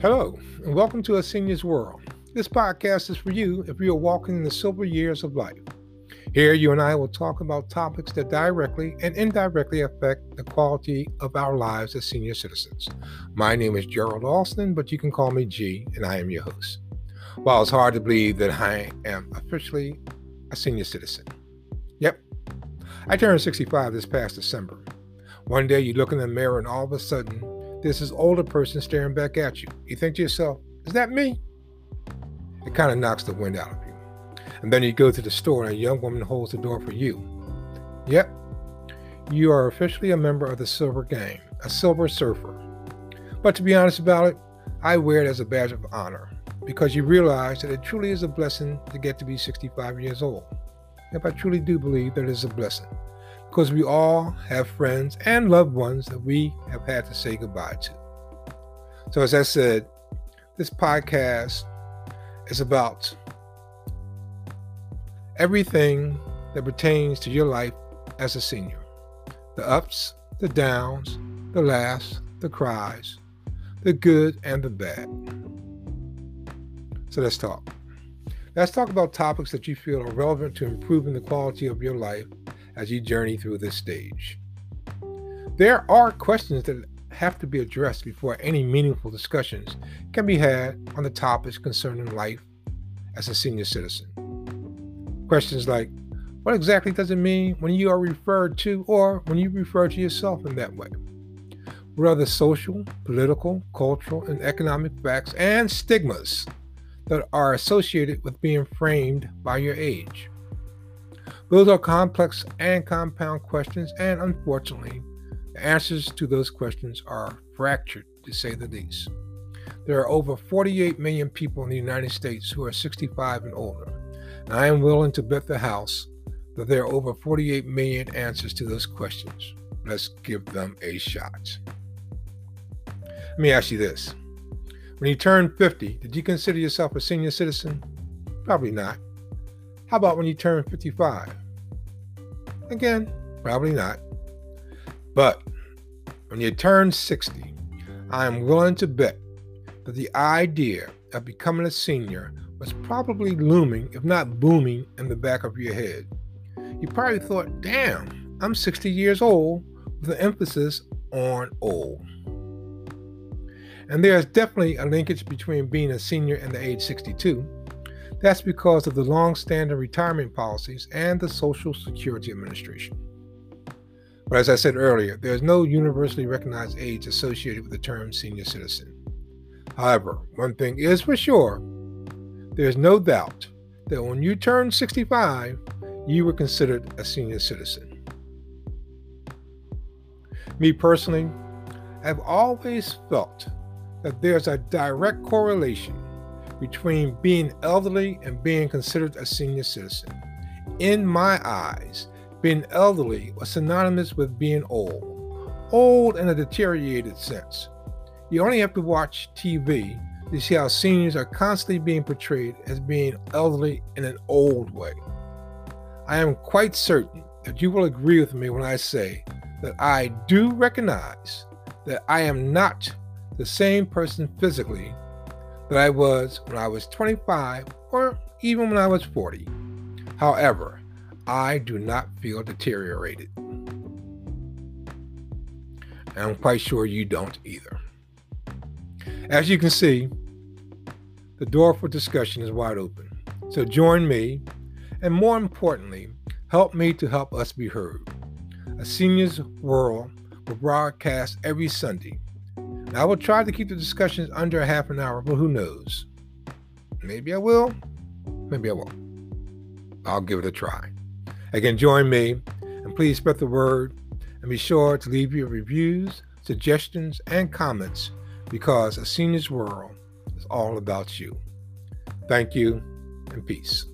Hello, and welcome to A Senior's World. This podcast is for you if you are walking in the silver years of life. Here, you and I will talk about topics that directly and indirectly affect the quality of our lives as senior citizens. My name is Gerald Austin, but you can call me G, and I am your host. While it's hard to believe that I am officially a senior citizen. Yep, I turned 65 this past December. One day you look in the mirror and all of a sudden there's this older person staring back at you. You think to yourself, is that me? It kind of knocks the wind out of you. And then you go to the store and a young woman holds the door for you. Yep, you are officially a member of the Silver Gang, a Silver Surfer. But to be honest about it, I wear it as a badge of honor because you realize that it truly is a blessing to get to be 65 years old. If I truly do believe that it is a blessing because we all have friends and loved ones that we have had to say goodbye to. So, as I said, this podcast is about everything that pertains to your life as a senior the ups, the downs, the laughs, the cries, the good and the bad. So, let's talk. Let's talk about topics that you feel are relevant to improving the quality of your life as you journey through this stage. There are questions that have to be addressed before any meaningful discussions can be had on the topics concerning life as a senior citizen. Questions like, what exactly does it mean when you are referred to or when you refer to yourself in that way? What are the social, political, cultural, and economic facts and stigmas that are associated with being framed by your age? Those are complex and compound questions, and unfortunately, the answers to those questions are fractured, to say the least. There are over 48 million people in the United States who are 65 and older, and I am willing to bet the house that there are over 48 million answers to those questions. Let's give them a shot. Let me ask you this. When you turned 50, did you consider yourself a senior citizen? Probably not. How about when you turn 55? Again, probably not. But when you turn 60, I am willing to bet that the idea of becoming a senior was probably looming, if not booming, in the back of your head. You probably thought, damn, I'm 60 years old, with an emphasis on old. And there's definitely a linkage between being a senior and the age 62. That's because of the long-standing retirement policies and the Social Security Administration. But as I said earlier, there is no universally recognized age associated with the term senior citizen. However, one thing is for sure there is no doubt that when you turn 65, you were considered a senior citizen. Me personally, I've always felt that there's a direct correlation between being elderly and being considered a senior citizen. In my eyes, being elderly was synonymous with being old, old in a deteriorated sense. You only have to watch TV to see how seniors are constantly being portrayed as being elderly in an old way. I am quite certain that you will agree with me when I say that I do recognize that I am not the same person physically that I was when I was 25 or even when I was 40. However, I do not feel deteriorated. And I'm quite sure you don't either. As you can see, the door for discussion is wide open. So join me, and more importantly, help me to help us be heard. A Seniors World will broadcast every Sunday I will try to keep the discussions under a half an hour, but who knows? Maybe I will, maybe I won't. I'll give it a try. Again, join me and please spread the word and be sure to leave your reviews, suggestions, and comments because a senior's world is all about you. Thank you and peace.